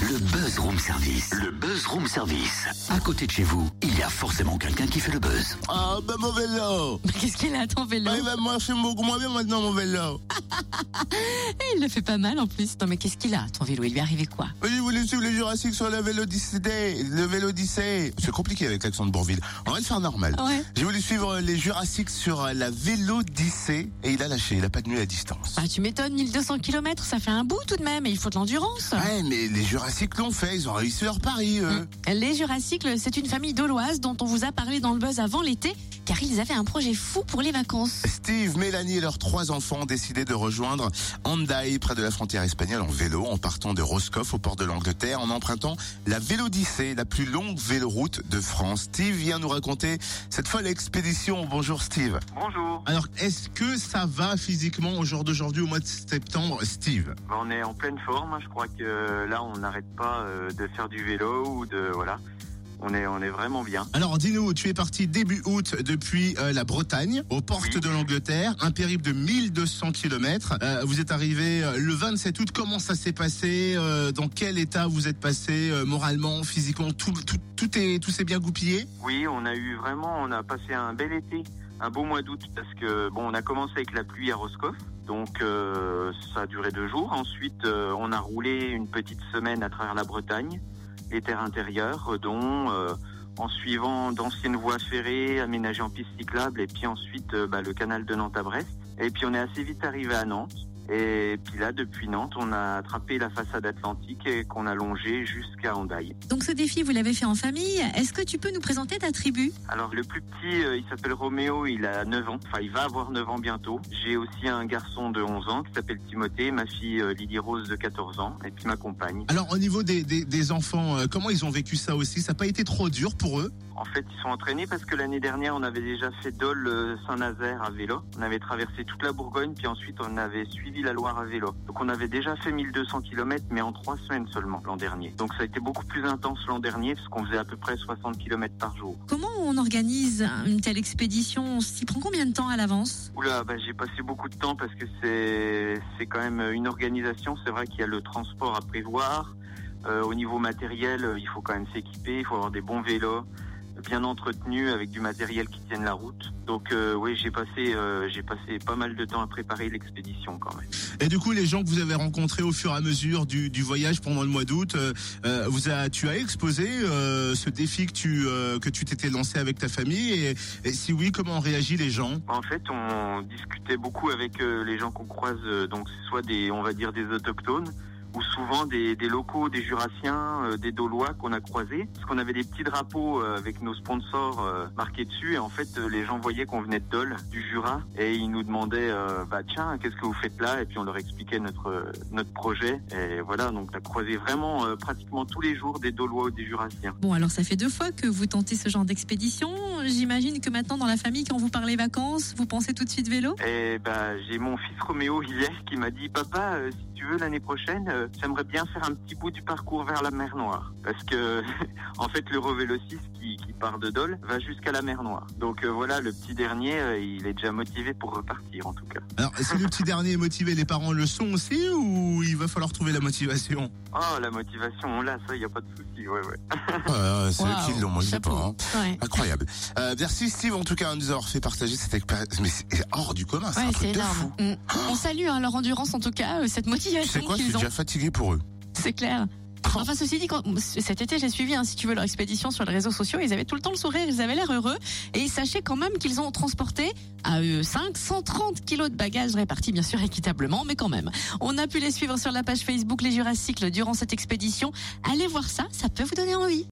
Le Buzz Room Service. Le Buzz Room Service. À côté de chez vous, il y a forcément quelqu'un qui fait le buzz. Ah, ben mon vélo Mais qu'est-ce qu'il a ton vélo Bah, Il va marcher beaucoup moins bien maintenant, mon vélo. Eh, Il le fait pas mal en plus. Non mais qu'est-ce qu'il a ton vélo? Il lui est arrivé quoi? Mais J'ai voulu suivre les Jurassiques sur le vélo Le vélo C'est compliqué avec l'accent de Bourville. On va le faire normal. Ouais. J'ai voulu suivre les Jurassiques sur la Vélodicée et il a lâché, il a pas tenu la distance. Bah tu m'étonnes, 1200 km, ça fait un bout tout de même et il faut de l'endurance. Ouais, mais les Jurassiques l'ont fait, ils ont réussi leur pari, eux. Les Jurassiques, c'est une famille d'Auloises dont on vous a parlé dans le buzz avant l'été, car ils avaient un projet fou pour les vacances. Steve, Mélanie et leurs trois enfants ont décidé de rejoindre Hendaye, près de la frontière espagnole, en vélo, en partant de Roscoff au port de l'Angleterre, en empruntant la Vélodicée, la plus longue véloroute de France. Steve vient nous raconter cette folle expédition. Bonjour Steve. Bonjour, Alors, est-ce que ça va physiquement au jour d'aujourd'hui, au mois de septembre, Steve? Bah, on est en pleine forme. hein. Je crois que là, on n'arrête pas euh, de faire du vélo ou de voilà. On est on est vraiment bien. Alors, dis-nous, tu es parti début août depuis euh, la Bretagne, aux portes Oui. de l'Angleterre, un périple de 1200 km. vous êtes arrivé euh, le 27 août. Comment ça s'est passé Euh, Dans quel état vous êtes passé euh, moralement, physiquement? Tout, tout, tout est, tout s'est bien goupillé? Oui, on a eu vraiment, on a passé un bel été, un beau mois d'août parce que bon, on a commencé avec la pluie à Roscoff. Donc euh, ça a duré deux jours. Ensuite, euh, on a roulé une petite semaine à travers la Bretagne, les terres intérieures, euh, dont en suivant d'anciennes voies ferrées aménagées en pistes cyclables, et puis ensuite bah, le canal de Nantes à Brest. Et puis on est assez vite arrivé à Nantes. Et puis là, depuis Nantes, on a attrapé la façade atlantique et qu'on a longé jusqu'à Hendaye. Donc ce défi, vous l'avez fait en famille. Est-ce que tu peux nous présenter ta tribu? Alors le plus petit, euh, il s'appelle Roméo, il a 9 ans, enfin il va avoir 9 ans bientôt. J'ai aussi un garçon de 11 ans qui s'appelle Timothée, ma fille euh, Lydie Rose de 14 ans, et puis ma compagne. Alors, au niveau des, des, des enfants, euh, comment ils ont vécu ça aussi? Ça n'a pas été trop dur pour eux? En fait, ils sont entraînés parce que l'année dernière, on avait déjà fait Dole euh, Saint-Nazaire à vélo. On avait traversé toute la Bourgogne, puis ensuite on avait suivi la Loire à vélo. Donc on avait déjà fait 1200 km, mais en 3 semaines seulement l'an dernier. Donc ça a été beaucoup plus intense l'an dernier, parce qu'on faisait à peu près 60 km par jour. Comment on organise une telle expédition? On s'y prend combien de temps à l'avance? Oula, bah, j'ai passé beaucoup de temps parce que c'est c'est quand même une organisation. C'est vrai qu'il y a le transport à prévoir. Euh, au niveau matériel, il faut quand même s'équiper. Il faut avoir des bons vélos, bien entretenus avec du matériel qui tienne la route. Donc euh, oui, j'ai passé euh, j'ai passé pas mal de temps à préparer l'expédition quand même. Et du coup, les gens que vous avez rencontrés au fur et à mesure du, du voyage pendant le mois d'août, euh, euh, vous a, tu as exposé euh, ce défi que tu euh, que tu t'étais lancé avec ta famille et, et si oui, comment ont réagi les gens? En fait, on discutait beaucoup avec les gens qu'on croise, euh, donc soit des, on va dire des autochtones, ou souvent des, des locaux, des Jurassiens, euh, des Dolois qu'on a croisés, parce qu'on avait des petits drapeaux euh, avec nos sponsors euh, marqués dessus, et en fait, les gens voyaient qu'on venait de Dole, du Jura, et ils nous demandaient, bah tiens, qu'est-ce que vous faites là? Et puis on leur expliquait notre notre projet, et voilà, donc on a croisé vraiment pratiquement tous les jours des Dolois ou des Jurassiens. Bon, alors ça fait deux fois que vous tentez ce genre d'expédition. J'imagine que maintenant dans la famille, quand vous parlez vacances, vous pensez tout de suite vélo? Et bah, j'ai mon fils Roméo hier qui m'a dit Papa, si tu veux l'année prochaine, j'aimerais bien faire un petit bout du parcours vers la mer Noire. Parce que, en fait, l'Eurovélo 6 qui, qui part de Dole va jusqu'à la mer Noire. Donc euh, voilà, le petit dernier, euh, il est déjà motivé pour repartir en tout cas. Alors, si le petit dernier est motivé, les parents le sont aussi ou il va falloir trouver la motivation? Oh, la motivation, on l'a, ça, il n'y a pas de souci. Ouais, ouais. C'est eux qui l'ont, moi je sais pas. hein. Ouais. Incroyable. Euh, merci Steve en tout cas de nous avoir fait partager cette expérience. Mais c'est hors du commun, c'est Ouais, un c'est truc de énorme. fou. Mm. On salue hein, leur endurance en tout cas, euh, cette Tu sais motivation quoi, je suis qu'ils ont. déjà C'est clair. Enfin, ceci dit, cet été, j'ai suivi, hein, si tu veux, leur expédition sur les réseaux sociaux. Ils avaient tout le temps le sourire, ils avaient l'air heureux. Et sachez quand même qu'ils ont transporté à eux 530 kilos de bagages répartis, bien sûr, équitablement, mais quand même. On a pu les suivre sur la page Facebook Les Jurassiques durant cette expédition. Allez voir ça, ça peut vous donner envie.